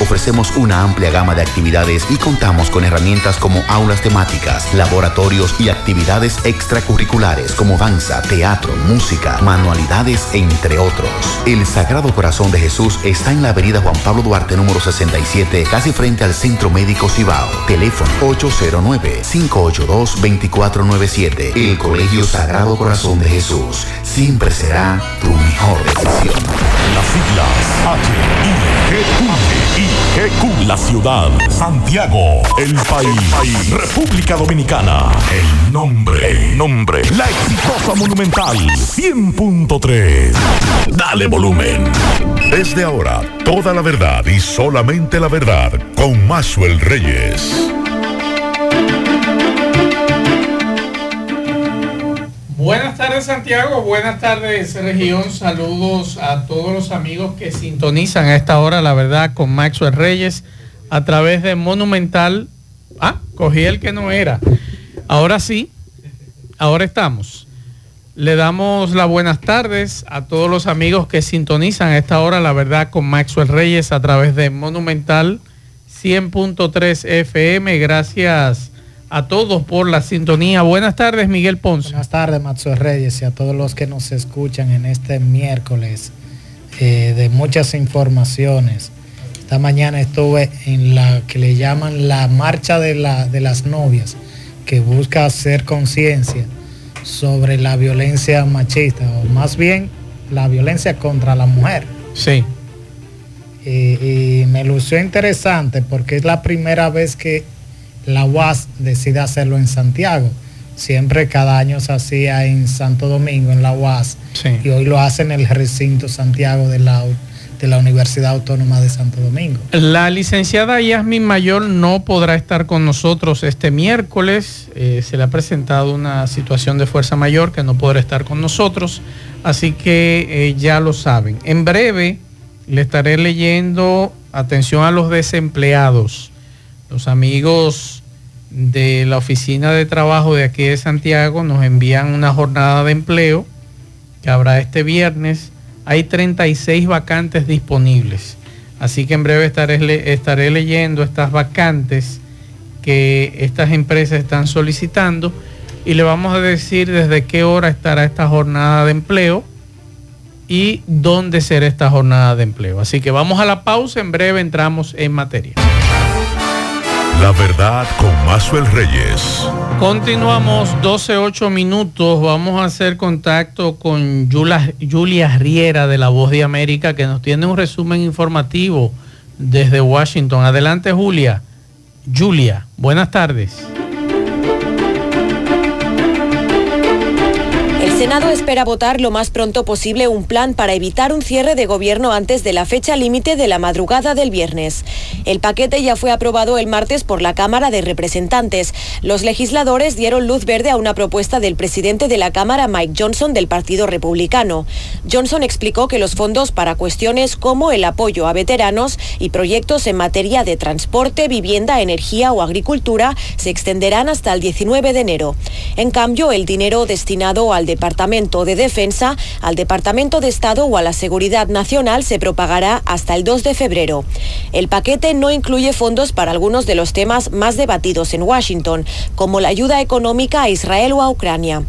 Ofrecemos una amplia gama de actividades y contamos con herramientas como aulas temáticas, laboratorios y actividades extracurriculares como danza, teatro, música, manualidades, entre otros. El Sagrado Corazón de Jesús está en la avenida Juan Pablo Duarte número 67, casi frente al Centro Médico Cibao. Teléfono 809-582-2497. El Colegio Sagrado Corazón de Jesús siempre será tu mejor decisión. Las siglas H-I-G-Q. La ciudad. Santiago. El país. República Dominicana. El nombre. El nombre. La exitosa Monumental. 100.3. Dale volumen. Desde ahora, toda la verdad y solamente la verdad con Maxwell Reyes. Buenas tardes Santiago, buenas tardes región, saludos a todos los amigos que sintonizan a esta hora, la verdad, con Maxwell Reyes a través de Monumental. Ah, cogí el que no era. Ahora sí, ahora estamos. Le damos las buenas tardes a todos los amigos que sintonizan a esta hora, la verdad, con Maxwell Reyes a través de Monumental 100.3 FM. Gracias a todos por la sintonía. Buenas tardes, Miguel Ponce. Buenas tardes, Maxwell Reyes, y a todos los que nos escuchan en este miércoles eh, de muchas informaciones. Esta mañana estuve en la que le llaman la marcha de, la, de las novias, que busca hacer conciencia sobre la violencia machista, o más bien la violencia contra la mujer. Sí. Y, y me lució interesante porque es la primera vez que la UAS decide hacerlo en Santiago. Siempre cada año se hacía en Santo Domingo, en la UAS, Sí. y hoy lo hacen en el recinto Santiago de la, de la Universidad Autónoma de Santo Domingo. La licenciada Yasmin Mayor no podrá estar con nosotros este miércoles. Eh, se le ha presentado una situación de fuerza mayor que no podrá estar con nosotros. Así que eh, ya lo saben. En breve le estaré leyendo atención a los desempleados. Los amigos de la oficina de trabajo de aquí de Santiago nos envían una jornada de empleo que habrá este viernes. Hay 36 vacantes disponibles. Así que en breve estaré, estaré leyendo estas vacantes que estas empresas están solicitando y le vamos a decir desde qué hora estará esta jornada de empleo y dónde será esta jornada de empleo. Así que vamos a la pausa, en breve entramos en materia. La verdad con Maxwell Reyes. Continuamos 12-8 minutos. Vamos a hacer contacto con Julia Riera de La Voz de América que nos tiene un resumen informativo desde Washington. Adelante Julia. Julia, buenas tardes. Senado espera votar lo más pronto posible un plan para evitar un cierre de gobierno antes de la fecha límite de la madrugada del viernes. El paquete ya fue aprobado el martes por la Cámara de Representantes. Los legisladores dieron luz verde a una propuesta del presidente de la Cámara, Mike Johnson, del Partido Republicano. Johnson explicó que los fondos para cuestiones como el apoyo a veteranos y proyectos en materia de transporte, vivienda, energía o agricultura se extenderán hasta el 19 de enero. En cambio, el dinero destinado al Departamento de Defensa, al Departamento de Estado o a la Seguridad Nacional se propagará hasta el 2 de febrero. El paquete no incluye fondos para algunos de los temas más debatidos en Washington, como la ayuda económica a Israel o a Ucrania.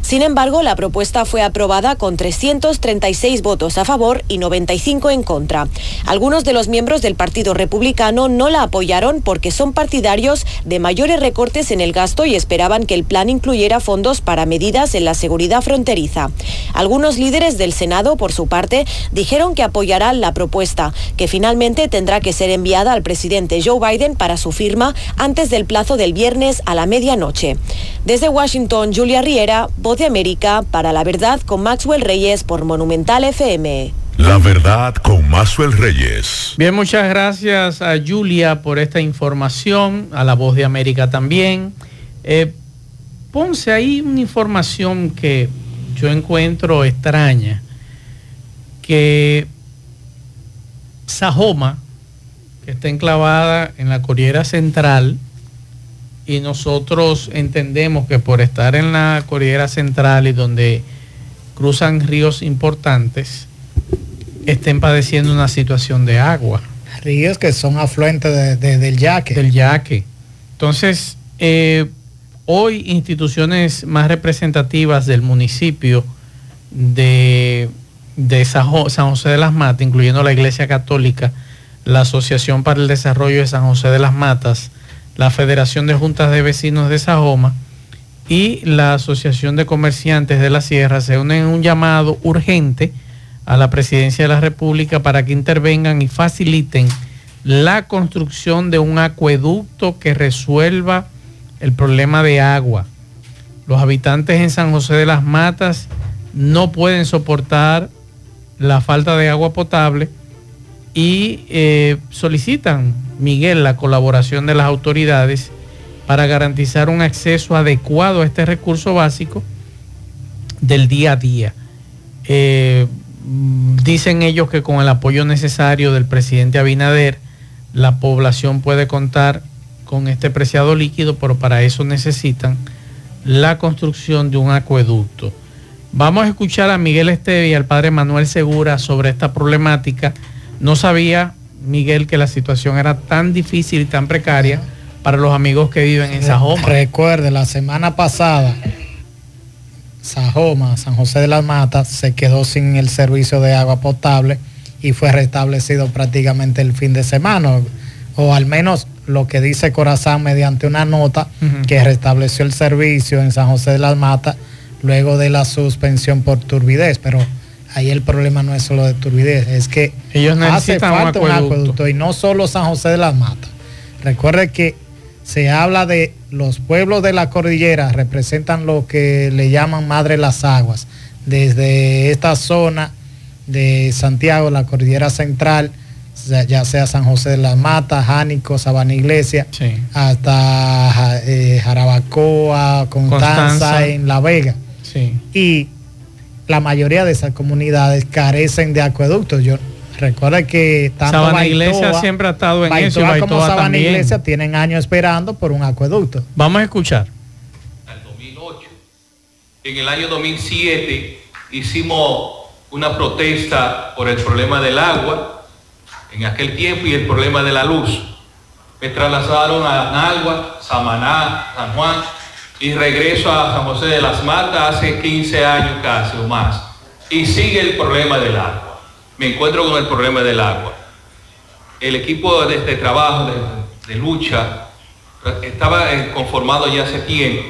Sin embargo, la propuesta fue aprobada con 336 votos a favor y 95 en contra. Algunos de los miembros del Partido Republicano no la apoyaron porque son partidarios de mayores recortes en el gasto y esperaban que el plan incluyera fondos para medidas en la seguridad fronteriza. Algunos líderes del Senado, por su parte, dijeron que apoyarán la propuesta, que finalmente tendrá que ser enviada al presidente Joe Biden para su firma antes del plazo del viernes a la medianoche. Desde Washington, Julia Riera, Voz de América, para la verdad con Maxwell Reyes por Monumental FM. La verdad con Maxwell Reyes. Bien, muchas gracias a Julia por esta información, a la Voz de América también. Eh, Ponce ahí una información que yo encuentro extraña, que Sajoma, que está enclavada en la Corriera Central, y nosotros entendemos que por estar en la Corriera Central y donde cruzan ríos importantes, estén padeciendo una situación de agua. ríos que son afluentes del yaque. Del yaque. Entonces, eh, hoy instituciones más representativas del municipio de, San José de las Matas, incluyendo la Iglesia Católica, la Asociación para el Desarrollo de San José de las Matas, la Federación de Juntas de Vecinos de Sajoma y la Asociación de Comerciantes de la Sierra se unen en un llamado urgente a la Presidencia de la República para que intervengan y faciliten la construcción de un acueducto que resuelva el problema de agua. Los habitantes en San José de las Matas no pueden soportar la falta de agua potable y eh, solicitan, Miguel, la colaboración de las autoridades para garantizar un acceso adecuado a este recurso básico del día a día. Eh, dicen ellos que con el apoyo necesario del presidente Abinader, la población puede contar con este preciado líquido, pero para eso necesitan la construcción de un acueducto. Vamos a escuchar a Miguel Esteve y al padre Manuel Segura sobre esta problemática. No sabía, Miguel, que la situación era tan difícil y tan precaria para los amigos que viven en Sajoma. Recuerde, la semana pasada, Sajoma, San José de las Matas, se quedó sin el servicio de agua potable y fue restablecido prácticamente el fin de semana, o al menos lo que dice Corazán mediante una nota que restableció el servicio en San José de las Matas luego de la suspensión por turbidez, pero ahí el problema no es solo de turbidez, es que Ellos hace falta un acueducto. y no solo San José de las Matas. Recuerde que se habla de los pueblos de la cordillera, representan lo que le llaman Madre las Aguas, desde esta zona de Santiago, la cordillera central, ya sea San José de las Matas, Jánico, Sabana Iglesia, hasta eh, Jarabacoa, Constanza, en La Vega. Y la mayoría de esas comunidades carecen de acueductos. Yo recuerdo que tanto Sabana Iglesia siempre ha estado en eso como Sabana Iglesia tienen años esperando por un acueducto. Vamos a escuchar. En 2008, en el año 2007 hicimos una protesta por el problema del agua en aquel tiempo y el problema de la luz. Me trasladaron a Nagua, Samaná, San Juan y regreso a San José de las Matas hace 15 años casi o más. Y sigue el problema del agua. Me encuentro con el problema del agua. El equipo de, este trabajo, de, lucha, estaba eh, conformado ya hace tiempo,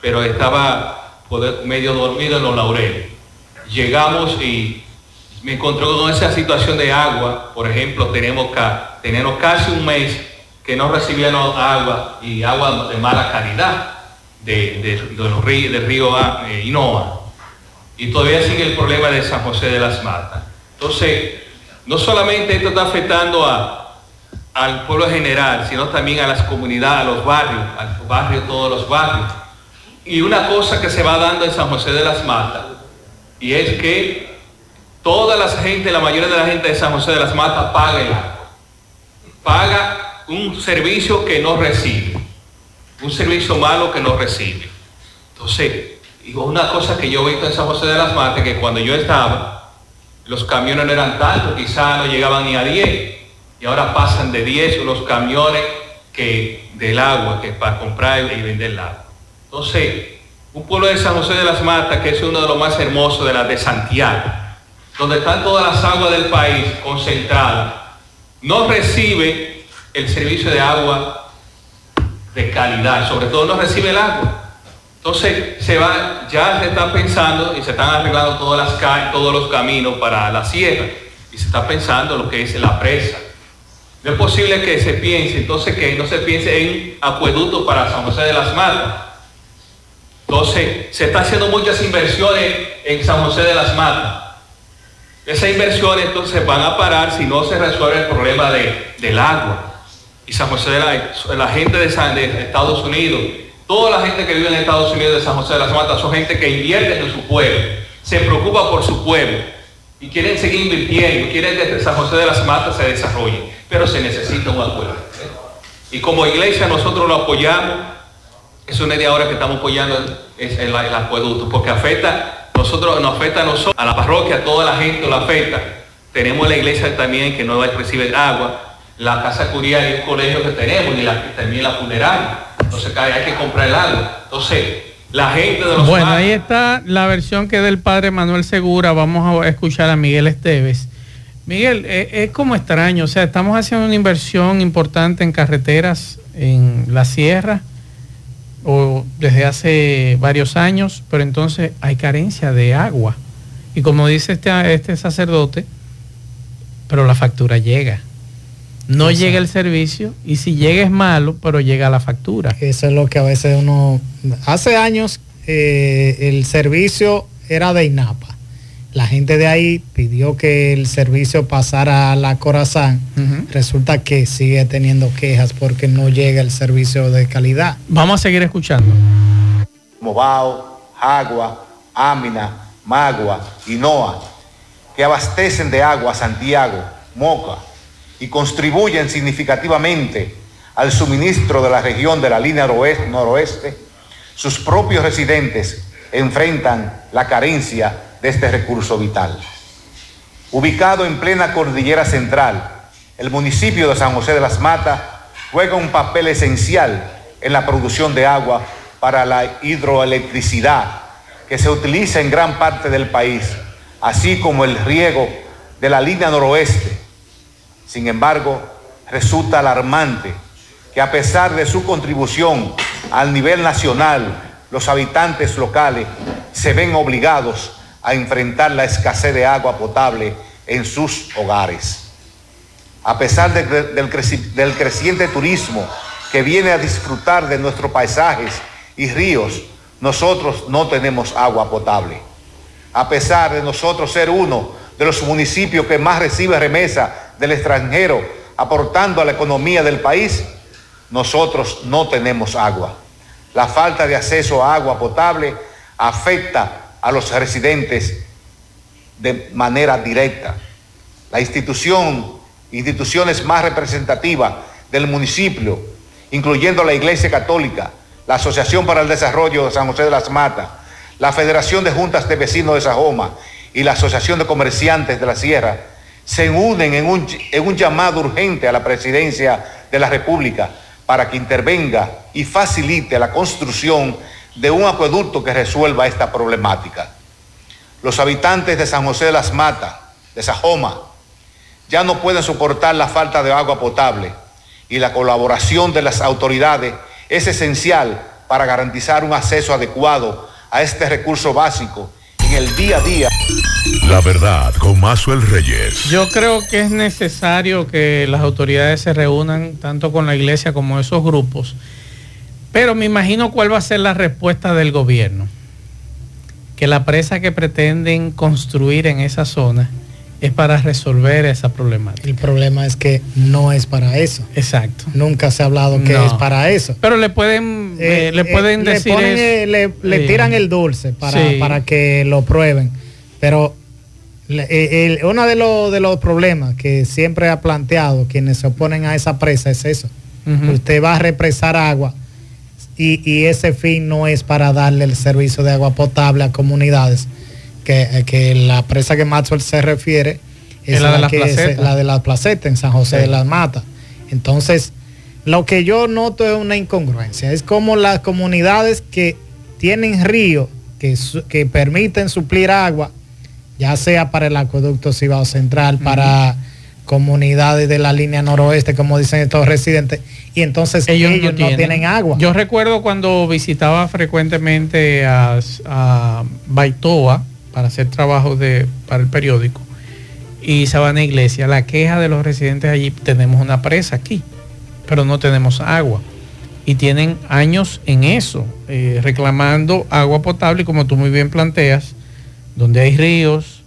pero estaba medio dormido en los laureles. Llegamos y me encontré con esa situación de agua. Por ejemplo, tenemos, tenemos casi un mes que no recibíamos agua y agua de mala calidad de, los ríos, del río eh, Inoa. Y todavía sigue el problema de San José de las Matas. Entonces, no solamente esto está afectando a, al pueblo general, sino también a las comunidades, a los barrios, a los barrios, todos los barrios. Y una cosa que se va dando en San José de las Matas, y es que Toda la gente, la mayoría de la gente de San José de las Matas paga el agua. Paga un servicio que no recibe. Un servicio malo que no recibe. Entonces, una cosa que yo he visto en San José de las Matas, que cuando yo estaba, los camiones no eran tantos, quizás no llegaban ni a 10. Y ahora pasan de 10 los camiones que del agua, que para comprar y vender el agua. Entonces, un pueblo de San José de las Matas, que es uno de los más hermosos de la de Santiago, donde están todas las aguas del país concentradas, no recibe el servicio de agua de calidad, sobre todo no recibe el agua. Entonces se va, ya se está pensando y se están arreglando todas las, todos los caminos para la sierra y se está pensando lo que es la presa. No es posible que se piense, entonces que no se piense en acueductos para San José de las Matas. Entonces se está haciendo muchas inversiones en San José de las Matas esas inversiones entonces van a parar si no se resuelve el problema del agua. Y San José de la, la gente de, de, Estados Unidos, toda la gente que vive en Estados Unidos de San José de las Matas son gente que invierte en su pueblo, se preocupa por su pueblo y quieren seguir invirtiendo, quieren que San José de las Matas se desarrolle, pero se necesita un acuerdo. Y como iglesia nosotros lo apoyamos, es una idea ahora que estamos apoyando el, el acueducto, porque afecta nosotros nos afecta a nosotros, a la parroquia, a toda la gente lo afecta. Tenemos la iglesia también que no recibe agua. la casa curial y el colegio que tenemos, y la, también la funeraria. Entonces hay que comprar el agua. Entonces, la gente de los... Bueno, ahí está la versión que del padre Manuel Segura. Vamos a escuchar a Miguel Esteves. Miguel, es, es, como extraño, o sea, estamos haciendo una inversión importante en carreteras en la sierra o desde hace varios años, pero entonces hay carencia de agua. Y como dice este, este sacerdote, pero la factura llega. No llega el servicio y si llega es malo, pero llega la factura. Eso es lo que a veces uno... Hace años eh, el servicio era de INAPA. La gente de ahí pidió que el servicio pasara a la Corazán. Uh -huh. Resulta que sigue teniendo quejas porque no llega el servicio de calidad. Vamos a seguir escuchando. Mobao, Agua, Amina, Magua y Noa, que abastecen de agua a Santiago, Moca y contribuyen significativamente al suministro de la región de la línea noroeste, noroeste sus propios residentes enfrentan la carencia de este recurso vital. Ubicado en plena cordillera central, el municipio de San José de las Matas juega un papel esencial en la producción de agua para la hidroelectricidad que se utiliza en gran parte del país, así como el riego de la línea noroeste. Sin embargo, resulta alarmante que a pesar de su contribución al nivel nacional, los habitantes locales se ven obligados a enfrentar la escasez de agua potable en sus hogares. A pesar de, del, del creciente turismo que viene a disfrutar de nuestros paisajes y ríos, nosotros no tenemos agua potable. A pesar de nosotros ser uno de los municipios que más recibe remesa del extranjero, aportando a la economía del país, nosotros no tenemos agua. La falta de acceso a agua potable afecta a los residentes de manera directa. La institución, instituciones más representativas del municipio, incluyendo la Iglesia Católica, la Asociación para el Desarrollo de San José de las Matas, la Federación de Juntas de Vecinos de Sajoma y la Asociación de Comerciantes de la Sierra, se unen en un, en un llamado urgente a la Presidencia de la República para que intervenga y facilite la construcción de un acueducto que resuelva esta problemática. Los habitantes de San José de las Matas, de Sajoma, ya no pueden soportar la falta de agua potable y la colaboración de las autoridades es esencial para garantizar un acceso adecuado a este recurso básico en el día a día. La verdad con Mazuel Reyes. Yo creo que es necesario que las autoridades se reúnan tanto con la iglesia como esos grupos pero me imagino cuál va a ser la respuesta del gobierno. Que la presa que pretenden construir en esa zona es para resolver esa problemática. El problema es que no es para eso. Exacto. Nunca se ha hablado que no. es para eso. Pero le pueden, eh, eh, le pueden eh, decir le, ponen, eso. le, le tiran el dulce para, sí. para que lo prueben. Pero el, uno de, lo, de los problemas que siempre ha planteado quienes se oponen a esa presa es eso. Uh -huh. Usted va a represar agua y, y, ese fin no es para darle el servicio de agua potable a comunidades, que, que la presa que Maxwell se refiere es, la, la, de la, que placeta. la de la placeta en San José sí. de las Matas. Entonces, lo que yo noto es una incongruencia, es como las comunidades que tienen ríos que, que permiten suplir agua, ya sea para el acueducto Cibao Central, para comunidades de la línea noroeste, como dicen estos residentes, y entonces ellos, ellos no, tienen. no, tienen. agua. Yo recuerdo cuando visitaba frecuentemente a, a Baitoa para hacer trabajos de, para el periódico y Sabana Iglesia, la queja de los residentes allí, tenemos una presa aquí, pero no tenemos agua. Y tienen años en eso, eh, reclamando agua potable, como tú muy bien planteas, donde hay ríos,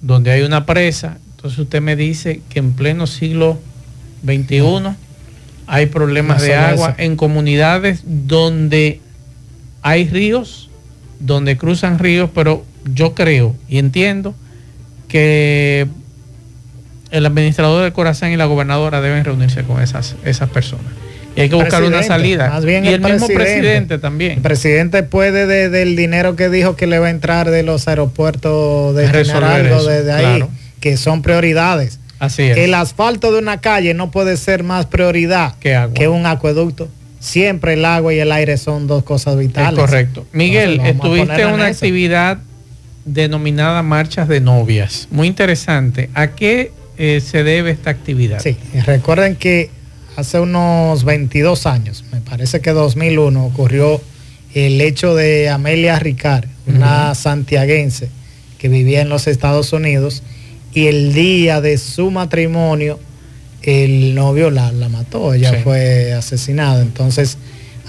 donde hay una presa, entonces usted me dice que en pleno siglo XXI hay problemas de agua en comunidades donde hay ríos, donde cruzan ríos, pero yo creo y entiendo que el administrador del Corazón y la gobernadora deben reunirse con esas, esas personas. Y hay que buscar una salida. Más bien y el, el mismo presidente, también. El presidente puede de, del dinero que dijo que le va a entrar de los aeropuertos de resolver algo desde ahí. Claro que son prioridades. Así es. El asfalto de una calle no puede ser más prioridad que, agua. que un acueducto. Siempre el agua y el aire son dos cosas vitales. Es correcto. Miguel, estuviste en una actividad denominada Marchas de Novias. Muy interesante. ¿A qué eh, se debe esta actividad? Sí, recuerden que hace unos 22 años, me parece que 2001, ocurrió el hecho de Amelia Ricard, una santiaguense que vivía en los Estados Unidos, y el día de su matrimonio, el novio la, la mató, ella fue asesinada. Entonces,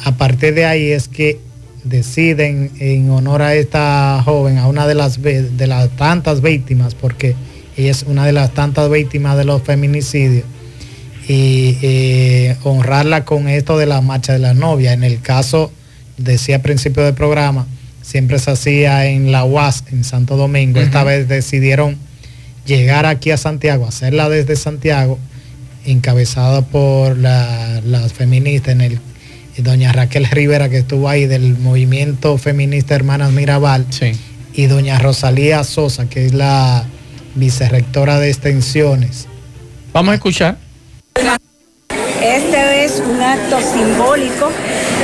a partir de ahí es que deciden en honor a esta joven, a una de las, de las tantas víctimas, porque ella es una de las tantas víctimas de los feminicidios, y eh, honrarla con esto de la marcha de la novia. En el caso, decía al principio del programa, siempre se hacía en la UAS, en Santo Domingo. Esta vez decidieron llegar aquí a Santiago, hacerla desde Santiago, encabezada por las feministas en el doña Raquel Rivera que estuvo ahí del movimiento feminista Hermanas Mirabal y doña Rosalía Sosa que es la vicerrectora de extensiones. Vamos a escuchar. Este es un acto simbólico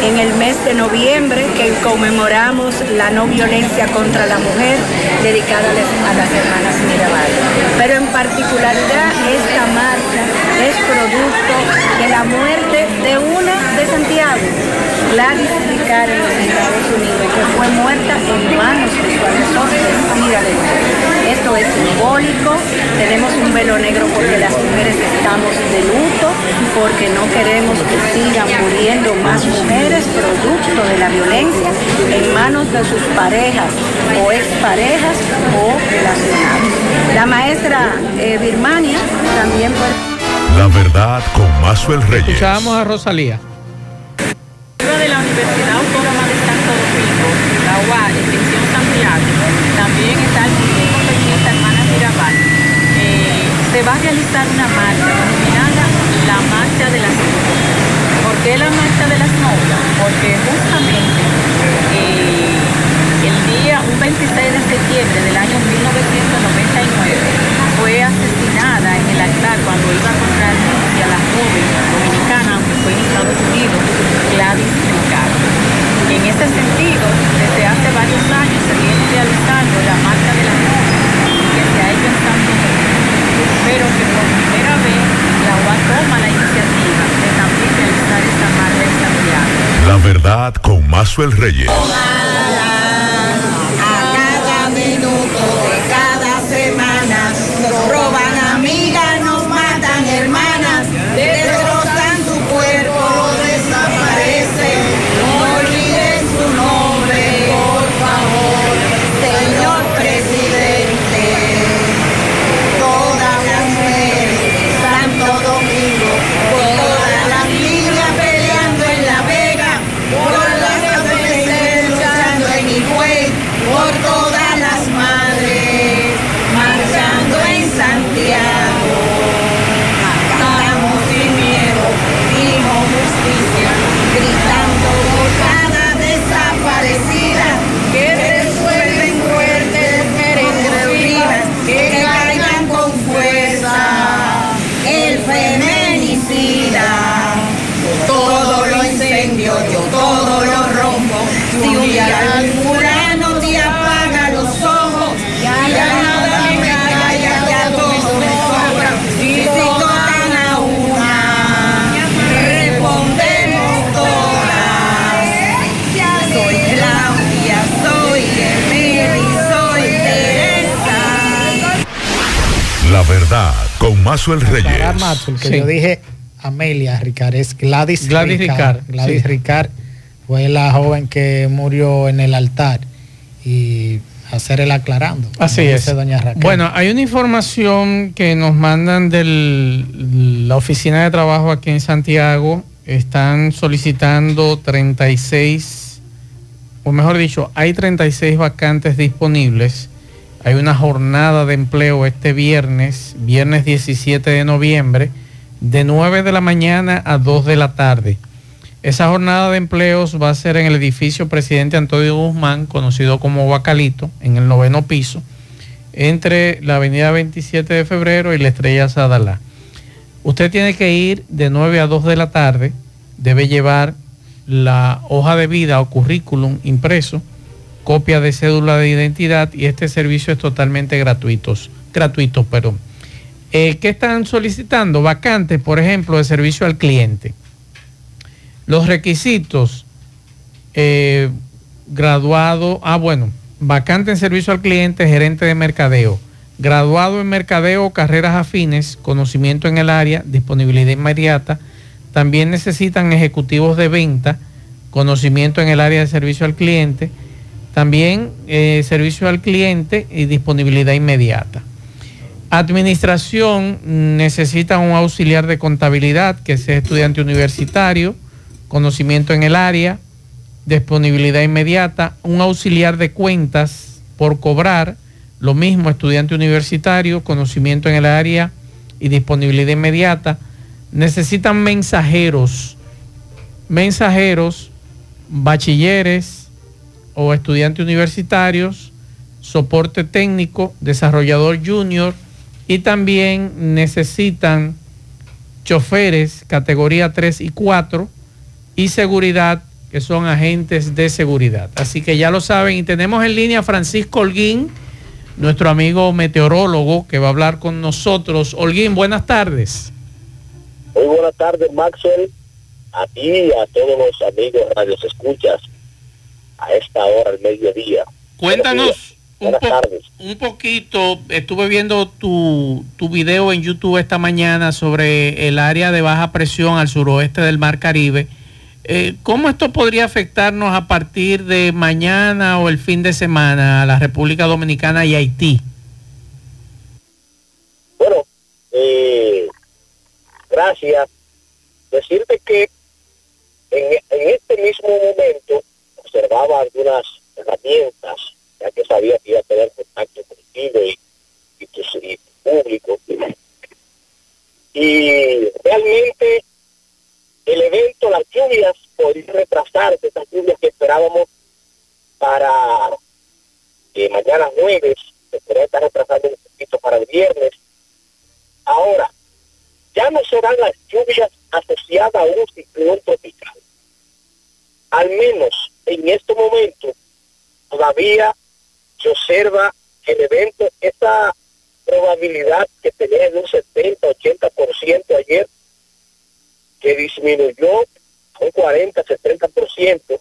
en el mes de noviembre que conmemoramos la no violencia contra la mujer dedicada a las hermanas Mirabal. Particularidad esta marcha es producto de la muerte de una de Santiago, Gladys Ricard en Estados Unidos, que fue muerta en manos de su agresor Esto es simbólico, tenemos un velo negro porque las mujeres estamos de luto, porque no queremos que sigan muriendo más mujeres producto de la violencia en manos de sus parejas o exparejas o relacionados. La maestra eh, Birmania también fue... La verdad con Mazuel Reyes. Escuchábamos a Rosalía. de la Universidad Autónoma de Santo Domingo, la UAR, extensión Santiago, también está el Movimiento Feminista Hermana Mirabal. Eh, se va a realizar una marcha denominada la Marcha de las Novias. ¿Por qué la Marcha de las Novias? Porque justamente eh, el día, un 26 de septiembre del año 1999, fue asesinada cuando iba a comprar a la joven dominicana, aunque fue en Estados Unidos, Gladys. Y en ese sentido, desde hace varios años se viene realizando la marcha de la joven que se ha hecho en Santo pero que por primera vez la UA toma la iniciativa de también realizar esta marcha en Santiago. La verdad con Mazuel Reyes. con Mazuel Reyes. que yo dije Amelia Ricard, es Gladys, Gladys Ricard. Gladys Ricard fue la joven que murió en el altar y hacer el aclarando. Así es. Doña Bueno, hay una información que nos mandan de la oficina de trabajo aquí en Santiago. Están solicitando 36, o mejor dicho, hay 36 vacantes disponibles hay una jornada de empleo este viernes, viernes 17 de noviembre, de 9 de la mañana a 2 de la tarde. Esa jornada de empleos va a ser en el edificio Presidente Antonio Guzmán, conocido como Bacalito, en el noveno piso. entre la avenida 27 de febrero y la estrella Sadalá. Usted tiene que ir de 9 a 2 de la tarde, debe llevar la hoja de vida o currículum impreso, copia de cédula de identidad y este servicio es totalmente gratuito. gratuito perdón. Eh, ¿Qué están solicitando? Vacantes, por ejemplo, de servicio al cliente. Los requisitos, eh, graduado, ah bueno, vacante en servicio al cliente, gerente de mercadeo, graduado en mercadeo, carreras afines, conocimiento en el área, disponibilidad inmediata. También necesitan ejecutivos de venta, conocimiento en el área de servicio al cliente, también eh, servicio al cliente y disponibilidad inmediata. Administración necesita un auxiliar de contabilidad que sea estudiante universitario, conocimiento en el área, disponibilidad inmediata, un auxiliar de cuentas por cobrar, lo mismo estudiante universitario, conocimiento en el área y disponibilidad inmediata. Necesitan mensajeros, mensajeros, bachilleres o estudiantes universitarios, soporte técnico, desarrollador junior, y también necesitan choferes categoría 3 y 4 y seguridad que son agentes de seguridad. Así que ya lo saben y tenemos en línea Francisco Holguín, nuestro amigo meteorólogo que va a hablar con nosotros. Holguín, buenas tardes. Muy buenas tardes, Maxwell. A ti y a todos los amigos radios escuchas a esta hora, al mediodía. Cuéntanos un, poquito, estuve viendo tu, tu video en YouTube esta mañana sobre el área de baja presión al suroeste del Mar Caribe. Eh, ¿Cómo esto podría afectarnos a partir de mañana o el fin de semana a la República Dominicana y Haití? Bueno, eh, gracias. Decirte que en, en este mismo momento observaba algunas herramientas ya que sabía que iba a tener contacto contigo y, tu, público. Y realmente el evento, las lluvias, podrían retrasarse, esas lluvias que esperábamos para eh, mañana jueves, se podría estar retrasando un poquito para el viernes. Ahora, ya no serán las lluvias asociadas a un ciclón tropical. Al menos en este momento, todavía se observa el evento esa probabilidad que tenía de un 70-80% ayer, que disminuyó a un 40-70%.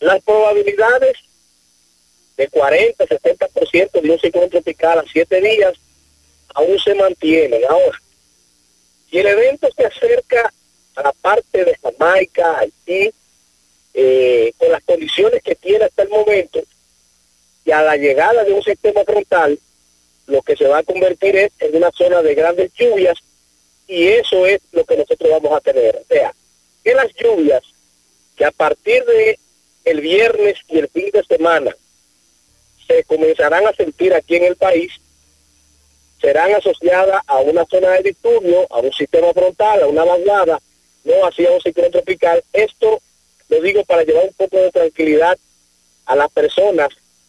Las probabilidades de 40-70% de un ciclón tropical a 7 días aún se mantienen. Ahora, si el evento se acerca a la parte de Jamaica, Haití, eh, con las condiciones que tiene hasta el momento, y a la llegada de un sistema frontal, lo que se va a convertir es en una zona de grandes lluvias y eso es lo que nosotros vamos a tener. O sea, que las lluvias que a partir de el viernes y el fin de semana se comenzarán a sentir aquí en el país, serán asociadas a una zona de disturbio, a un sistema frontal, a una vaguada, no hacia un ciclón tropical. Esto lo digo para llevar un poco de tranquilidad a las personas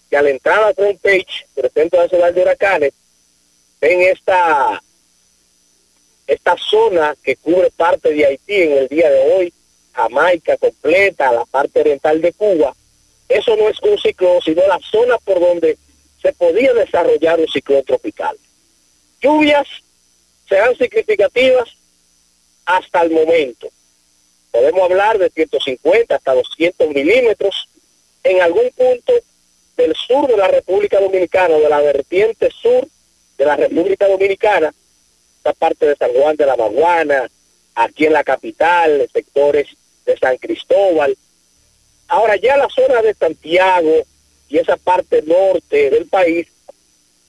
que al entrar a front page del Centro Nacional de Huracanes, ven esta, esta zona que cubre parte de Haití en el día de hoy, Jamaica completa, la parte oriental de Cuba, eso no es un ciclón, sino la zona por donde se podía desarrollar un ciclón tropical. Lluvias serán significativas hasta el momento. Podemos hablar de 150 hasta 200 milímetros. En algún punto del sur de la República Dominicana, de la vertiente sur de la República Dominicana, esta parte de San Juan de la Maguana, aquí en la capital, sectores de San Cristóbal. Ahora ya la zona de Santiago y esa parte norte del país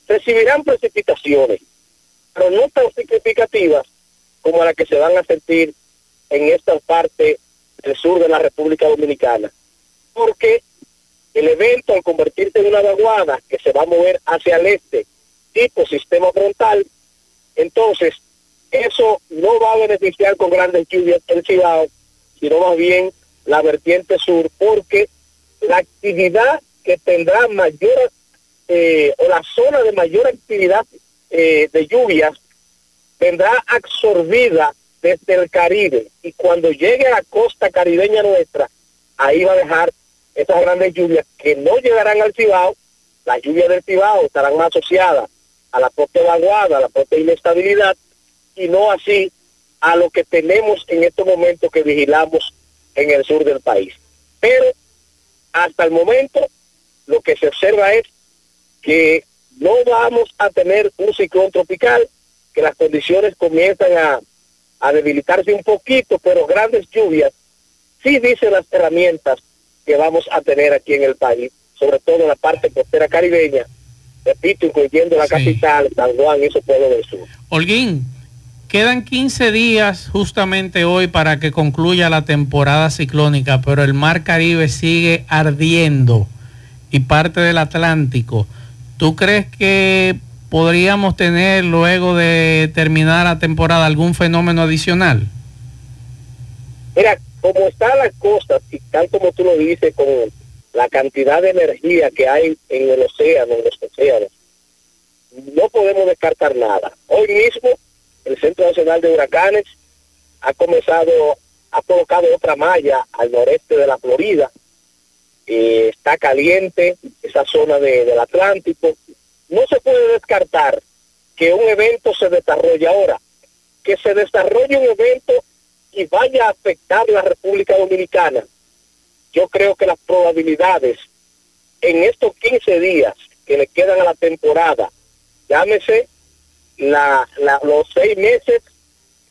recibirán precipitaciones, pero no tan significativas como las que se van a sentir en esta parte del sur de la República Dominicana. Porque el evento, al convertirse en una vaguada que se va a mover hacia el este, tipo sistema frontal, entonces eso no va a beneficiar con grandes lluvias el Cibao, sino más bien la vertiente sur, porque la actividad que tendrá mayor eh, o la zona de mayor actividad eh, de lluvias vendrá absorbida desde el Caribe y cuando llegue a la costa caribeña nuestra, ahí va a dejar esas grandes lluvias que no llegarán al Cibao, las lluvias del Cibao estarán más asociadas a la propia vaguada, a la propia inestabilidad y no así a lo que tenemos en estos momentos que vigilamos en el sur del país. Pero hasta el momento lo que se observa es que no vamos a tener un ciclón tropical, que las condiciones comienzan a, a debilitarse un poquito, pero grandes lluvias sí dicen las herramientas que vamos a tener aquí en el país, sobre todo en la parte costera caribeña, repito, incluyendo la capital, San Juan y su pueblo del sur. Holguín, quedan 15 días justamente hoy para que concluya la temporada ciclónica, pero el mar Caribe sigue ardiendo y parte del Atlántico. ¿Tú crees que podríamos tener luego de terminar la temporada algún fenómeno adicional? Mira, como está la costa, y tal como tú lo dices, con la cantidad de energía que hay en el océano, en los océanos, no podemos descartar nada. Hoy mismo el Centro Nacional de Huracanes ha comenzado, ha colocado otra malla al noreste de la Florida. Eh, está caliente esa zona del Atlántico. No se puede descartar que un evento se desarrolle ahora. Que se desarrolle un evento y vaya a afectar la República Dominicana. Yo creo que las probabilidades en estos 15 días que le quedan a la temporada, llámese los seis meses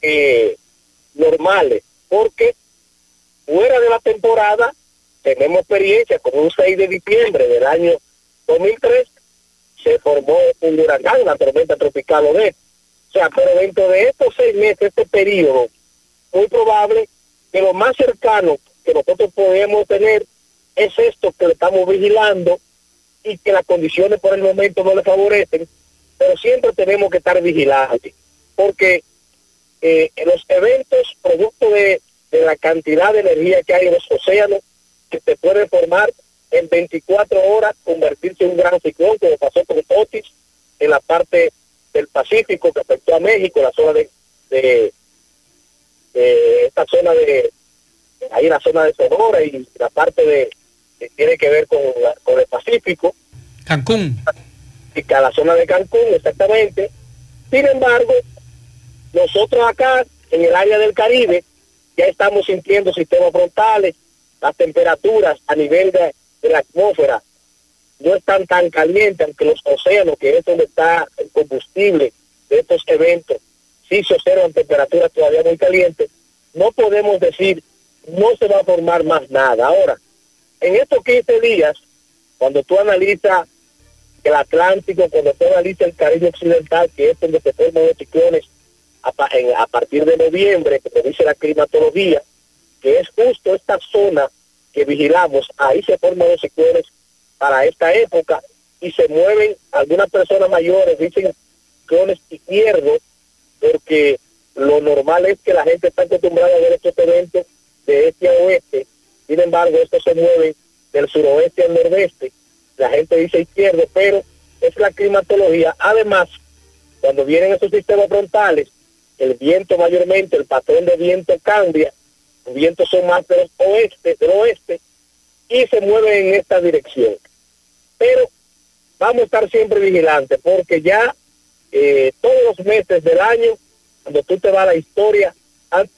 eh, normales, porque fuera de la temporada tenemos experiencia con un 6 de diciembre del año 2003 se formó un huracán, una tormenta tropical O sea, pero dentro de estos seis meses, este periodo, muy probable que lo más cercano que nosotros podemos tener es esto que le estamos vigilando y que las condiciones por el momento no le favorecen, pero siempre tenemos que estar vigilantes, porque eh, los eventos, producto de, de, la cantidad de energía que hay en los océanos, que se puede formar en 24 horas, convertirse en un gran ciclón, como pasó con Otis en la parte del Pacífico que afectó a México, la zona de, de esta zona de, ahí la zona de Sonora y la parte de que tiene que ver con, con el Pacífico. Cancún. Y la zona de Cancún, exactamente. Sin embargo, nosotros acá, en el área del Caribe, ya estamos sintiendo sistemas frontales, las temperaturas a nivel de, de la atmósfera no están tan calientes, aunque los océanos, que es donde está el combustible de estos eventos, sí se observan temperaturas todavía muy calientes, no podemos decir no se va a formar más nada. Ahora, en estos 15 días, cuando tú analizas el Atlántico, cuando tú analizas el Caribe Occidental, que es donde se forman los ciclones a, partir de noviembre, que dice la climatología, que es justo esta zona que vigilamos, ahí se forman los ciclones para esta época y se mueven algunas personas mayores, dicen ciclones izquierdos, porque lo normal es que la gente está acostumbrada a ver estos eventos de este a oeste, sin embargo, estos se mueven del suroeste al nordeste, la gente dice izquierdo, pero es la climatología. Además, cuando vienen esos sistemas frontales, el viento mayormente, el patrón de viento cambia, los vientos son más del oeste, del oeste, y se mueven en esta dirección. Pero vamos a estar siempre vigilantes, porque ya eh, todos los meses del año, cuando tú te vas a la historia,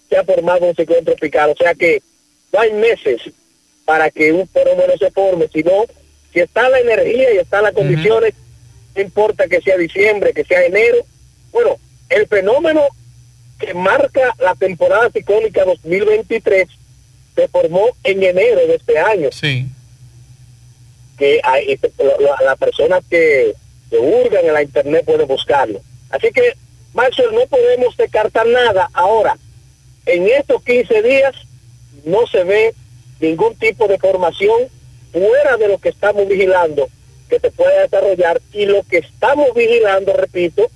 se ha formado un ciclón tropical. O sea que no hay meses para que un fenómeno se forme, sino si está la energía y están las condiciones, no importa que sea diciembre, que sea enero. Bueno, el fenómeno que marca la temporada ciclónica 2023 se formó en enero de este año. Sí. Que hay, este, la, la persona que, que hurgan en la internet puede buscarlo. Así que, Marcel, no podemos descartar nada ahora. En estos 15 días no se ve ningún tipo de formación fuera de lo que estamos vigilando que se pueda desarrollar y lo que estamos vigilando, repito,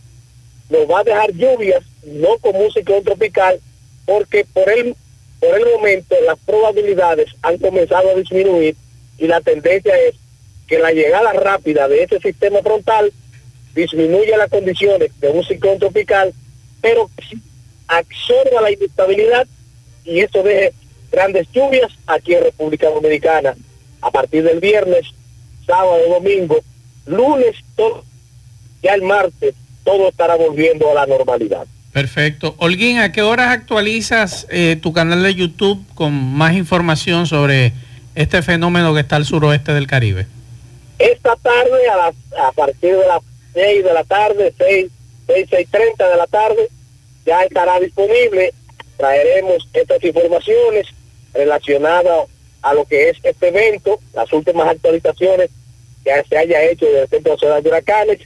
nos va a dejar lluvias, no como un ciclón tropical, porque por el, por el momento las probabilidades han comenzado a disminuir y la tendencia es que la llegada rápida de este sistema frontal disminuye las condiciones de un ciclón tropical, pero absorba la inestabilidad y eso deje grandes lluvias aquí en República Dominicana a partir del viernes, sábado, domingo, lunes, todo, ya el martes, todo estará volviendo a la normalidad. Perfecto. Olguín, ¿a qué horas actualizas eh, tu canal de YouTube con más información sobre este fenómeno que está al suroeste del Caribe? Esta tarde, a, las, a partir de las 6 de la tarde, 6, 6, 6.30 de la tarde, ya estará disponible. Traeremos estas informaciones relacionadas a lo que es este evento, las últimas actualizaciones que se haya hecho desde el Centro Nacional de Huracanes.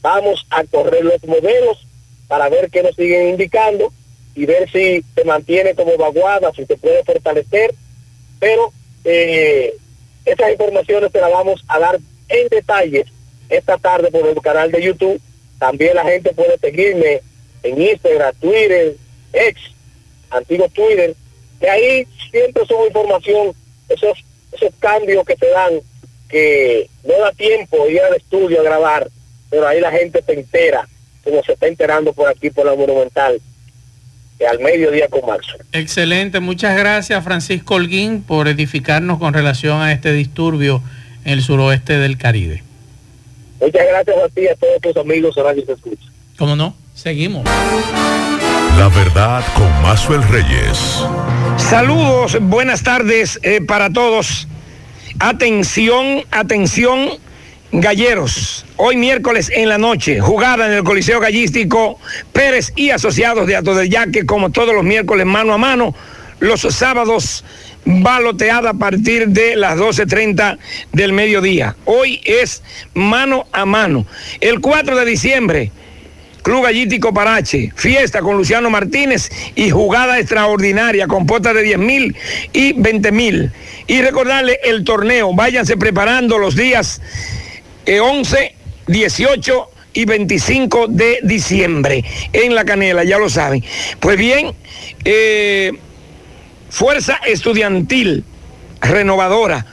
Vamos a correr los modelos para ver qué nos siguen indicando y ver si se mantiene como vaguada, si se puede fortalecer, pero eh, esas informaciones se las vamos a dar en detalle esta tarde por el canal de YouTube. También la gente puede seguirme en Instagram, Twitter, ex, antiguo Twitter, que ahí siempre subo información, esos, esos cambios que se dan, que no da tiempo ir al estudio a grabar, pero ahí la gente se entera como se está enterando por aquí por la Monumental, que al mediodía con marzo. Excelente, muchas gracias Francisco Holguín por edificarnos con relación a este disturbio en el suroeste del Caribe. Muchas gracias a ti y a todos tus amigos Radio Se Escucha. ¿Cómo no? Seguimos. La verdad con Mazuel Reyes. Saludos, buenas tardes eh, para todos. Atención, atención Galleros, hoy miércoles en la noche, jugada en el Coliseo Gallístico Pérez y Asociados de Ato del Yaque, como todos los miércoles mano a mano, los sábados baloteada a partir de las 12.30 del mediodía. Hoy es mano a mano. El 4 de diciembre, Club Gallístico Parache, fiesta con Luciano Martínez y jugada extraordinaria con potas de 10 mil y 20 mil. Y recordarle el torneo, váyanse preparando los días 11, 18 y 25 de diciembre en La Canela, ya lo saben. Pues bien, eh, Fuerza Estudiantil Renovadora.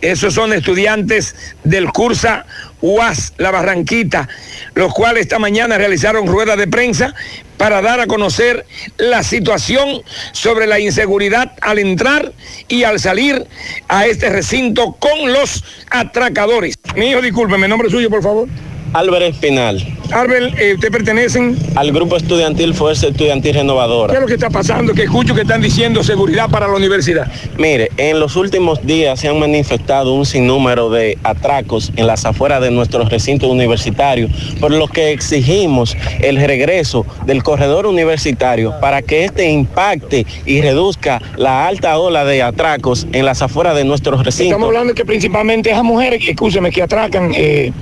Esos son estudiantes del Cursa UAS La Barranquita, los cuales esta mañana realizaron rueda de prensa para dar a conocer la situación sobre la inseguridad al entrar y al salir a este recinto con los atracadores. Mi hijo, discúlpeme, nombre suyo, por favor. Álvarez Espinal. Albert, eh, ¿usted pertenecen? Al grupo estudiantil Fuerza Estudiantil Renovadora. ¿Qué es lo que está pasando? Que escucho que están diciendo seguridad para la universidad. Mire, en los últimos días se han manifestado un sinnúmero de atracos en las afueras de nuestros recintos universitarios, por lo que exigimos el regreso del corredor universitario para que este impacte y reduzca la alta ola de atracos en las afueras de nuestros recintos. Estamos hablando que principalmente esas mujeres, escúcheme, que atracan, eh,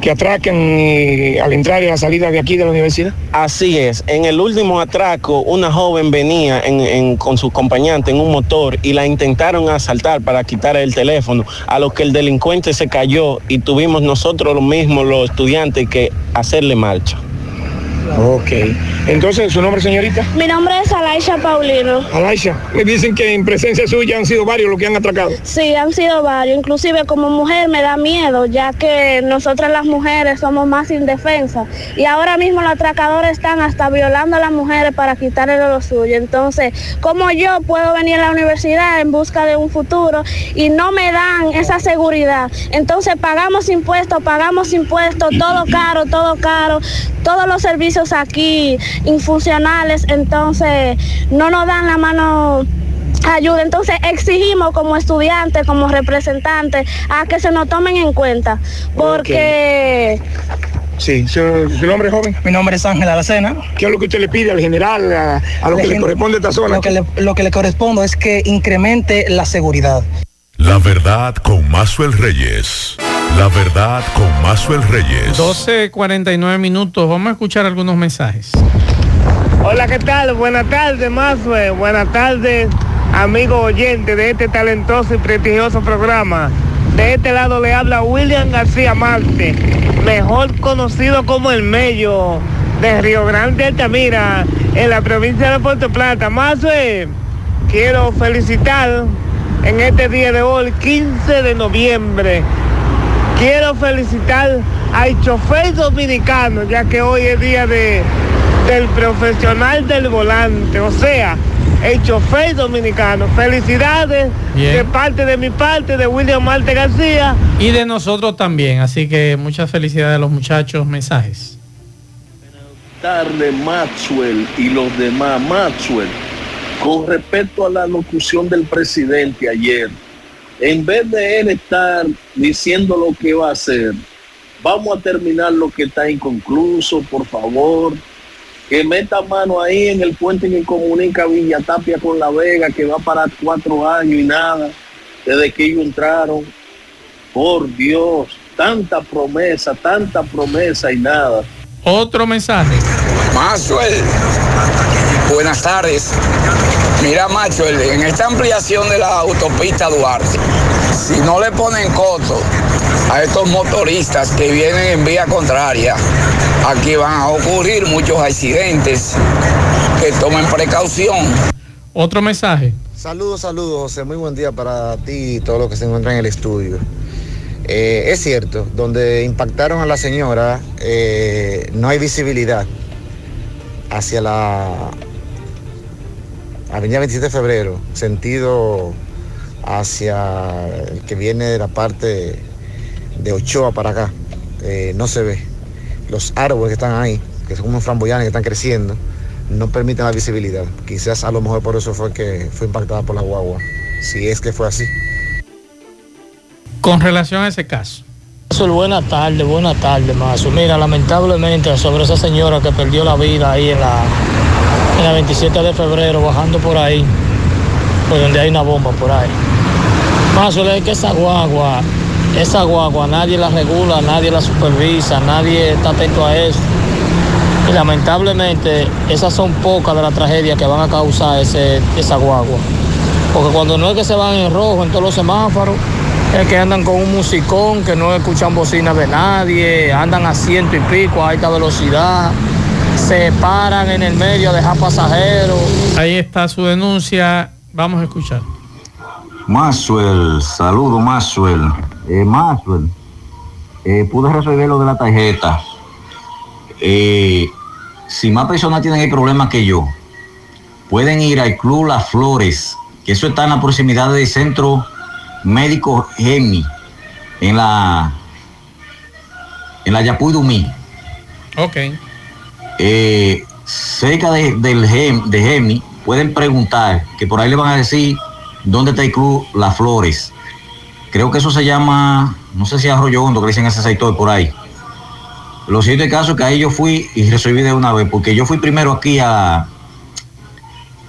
que atracan eh, al entrar y a la salida de aquí de la universidad. Así es. En el último atraco, una joven venía en- con su acompañante en un motor y la intentaron asaltar para quitar el teléfono, a lo que el delincuente se cayó y tuvimos nosotros lo mismo, los estudiantes, que hacerle marcha. Ok. Entonces, ¿su nombre, señorita? Mi nombre es Alaisha Paulino. Alaisha, me dicen que en presencia suya han sido varios los que han atracado. Sí, han sido varios. Inclusive como mujer me da miedo, ya que nosotras las mujeres somos más indefensas. Y ahora mismo los atracadores están hasta violando a las mujeres para quitarle lo suyo. Entonces, ¿cómo yo puedo venir a la universidad en busca de un futuro y no me dan esa seguridad? Entonces pagamos impuestos, pagamos impuestos, todo caro, todo caro, todos los servicios aquí infuncionales, entonces no nos dan la mano ayuda. Entonces exigimos como estudiantes, como representantes, a que se nos tomen en cuenta, porque Sí, ¿su, su nombre joven? Mi nombre es Ángel Aracena. ¿Qué es lo que usted le pide al general, a, a lo que le corresponde a esta zona? Lo que le, lo que le corresponde es que incremente la seguridad. La verdad con Mazuel Reyes. La verdad con Mazuel Reyes. 12.49 minutos. Vamos a escuchar algunos mensajes. Hola, ¿qué tal? Buenas tardes, Mazue. Buenas tardes, amigo oyente de este talentoso y prestigioso programa. De este lado le habla William García Marte, mejor conocido como el Mello de Río Grande Altamira, en la provincia de Puerto Plata. Mazue, quiero felicitar en este día de hoy, 15 de noviembre, quiero felicitar al chofer dominicano, ya que hoy es día de, del profesional del volante, o sea, el chofer dominicano. Felicidades Bien. de parte de mi parte, de William Marte García. Y de nosotros también. Así que muchas felicidades a los muchachos. Mensajes. tarde Maxwell y los demás. Maxwell, con respecto a la locución del presidente ayer, en vez de él estar diciendo lo que va a hacer, vamos a terminar lo que está inconcluso, por favor. Que meta mano ahí en el puente que comunica Villa Tapia con La Vega, que va para cuatro años y nada, desde que ellos entraron. Por Dios, tanta promesa, tanta promesa y nada. Otro mensaje. Maxwell, buenas tardes. Mira, Maxwell, en esta ampliación de la autopista Duarte, si no le ponen coto a estos motoristas que vienen en vía contraria, aquí van a ocurrir muchos accidentes. Que tomen precaución. Otro mensaje. Saludos, saludos, José. Muy buen día para ti y todos los que se encuentran en el estudio. Eh, es cierto, donde impactaron a la señora, eh, no hay visibilidad hacia la Avenida 27 de Febrero, sentido hacia el que viene de la parte de Ochoa para acá. Eh, no se ve. Los árboles que están ahí, que son como framboyanes que están creciendo, no permiten la visibilidad. Quizás a lo mejor por eso fue que fue impactada por la guagua, si es que fue así. Con relación a ese caso. Mazo, buenas tardes, buenas tardes, Mazo. Mira, lamentablemente sobre esa señora que perdió la vida ahí en la, en la 27 de febrero, bajando por ahí, por donde hay una bomba por ahí. Mazo, es que esa guagua, esa guagua, nadie la regula, nadie la supervisa, nadie está atento a eso. Y lamentablemente esas son pocas de las tragedias que van a causar ese, esa guagua. Porque cuando no es que se van en rojo en todos los semáforos, es que andan con un musicón, que no escuchan bocinas de nadie, andan a ciento y pico a alta velocidad, se paran en el medio a dejar pasajeros. Ahí está su denuncia. Vamos a escuchar. Maxwell, saludo Maxwell. Eh, Maxwell, eh, pude resolver lo de la tarjeta. Eh, si más personas tienen el problema que yo, pueden ir al Club Las Flores, que eso está en la proximidad del centro médico Gemi, en la en la Yapuy Dumí. Ok. Eh, cerca de, del Gem, de Gemi, pueden preguntar, que por ahí le van a decir dónde está el club Las Flores. Creo que eso se llama, no sé si es Arroyo Hondo, que dicen ese sector por ahí. Lo es caso que ahí yo fui y resolví de una vez, porque yo fui primero aquí a,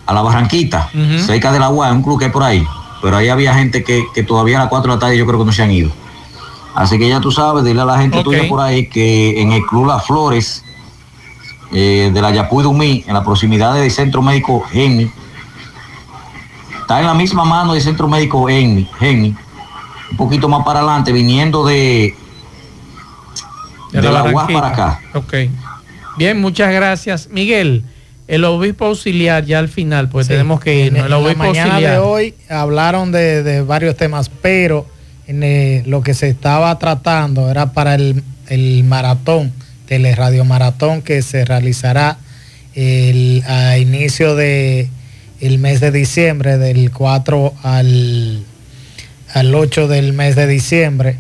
a la Barranquita, Ujú. cerca de la UA, un club que hay por ahí. Pero ahí había gente que, que todavía a las 4 de la tarde yo creo que no se han ido. Así que ya tú sabes, dile a la gente tuya por ahí que en el Club Las Flores, eh, de la Yapuy Dumí, en la proximidad del Centro Médico Geni, está en la misma mano del Centro Médico Geni, Geni, un poquito más para adelante, viniendo de, de, la, UAS para acá. Ok. Bien, muchas gracias. Miguel, el obispo auxiliar ya al final, pues Sí. tenemos que irnos. El En la obispo mañana auxiliar. de hoy hablaron de, de varios temas, pero en, eh, lo que se estaba tratando era para el, el maratón, teleradio maratón que se realizará el, a inicio de mes de diciembre, del 4 al, al 8 del mes de diciembre.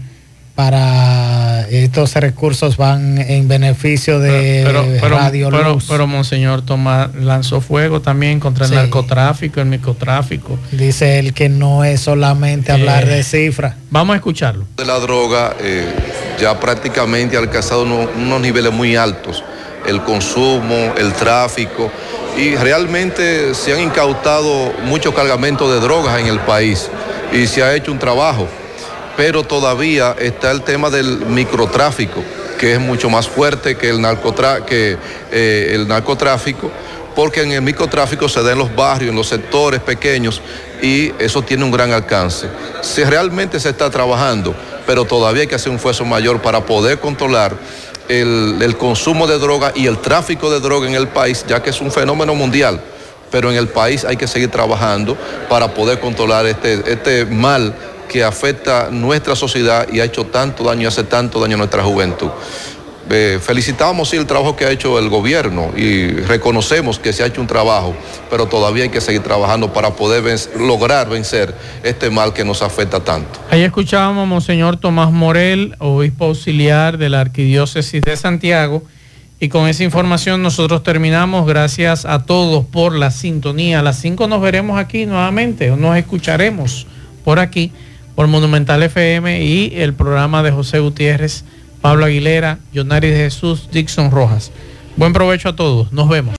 Para estos recursos van en beneficio de pero, pero, Radio pero, Luz. pero Monseñor Tomás lanzó fuego también contra el Sí. narcotráfico, el microtráfico. Dice él que no es solamente hablar Eh, de cifras. Vamos a escucharlo. de la droga eh, ya prácticamente ha alcanzado uno- unos niveles muy altos. El consumo, el tráfico y realmente se han incautado muchos cargamentos de drogas en el país y se ha hecho un trabajo. Pero todavía está el tema del microtráfico, que es mucho más fuerte que el, narcotra- que, eh, el narcotráfico, porque en el microtráfico se da en los barrios, en los sectores pequeños, y eso tiene un gran alcance. Si realmente se está trabajando, pero todavía hay que hacer un esfuerzo mayor para poder controlar el, consumo de droga y el tráfico de droga en el país, ya que es un fenómeno mundial. Pero en el país hay que seguir trabajando para poder controlar este, este mal que afecta nuestra sociedad y ha hecho tanto daño y hace tanto daño a nuestra juventud. Eh, felicitamos el trabajo que ha hecho el gobierno y reconocemos que se ha hecho un trabajo, pero todavía hay que seguir trabajando para poder lograr vencer este mal que nos afecta tanto. Ahí escuchábamos a Monseñor Tomás Morel, obispo auxiliar de la Arquidiócesis de Santiago. Y con esa información nosotros terminamos. Gracias a todos por la sintonía. A las 5 nos veremos aquí nuevamente, nos escucharemos por aquí, por Monumental FM y el programa de José Gutiérrez, Pablo Aguilera, Jonari de Jesús, Dixon Rojas. Buen provecho a todos. Nos vemos.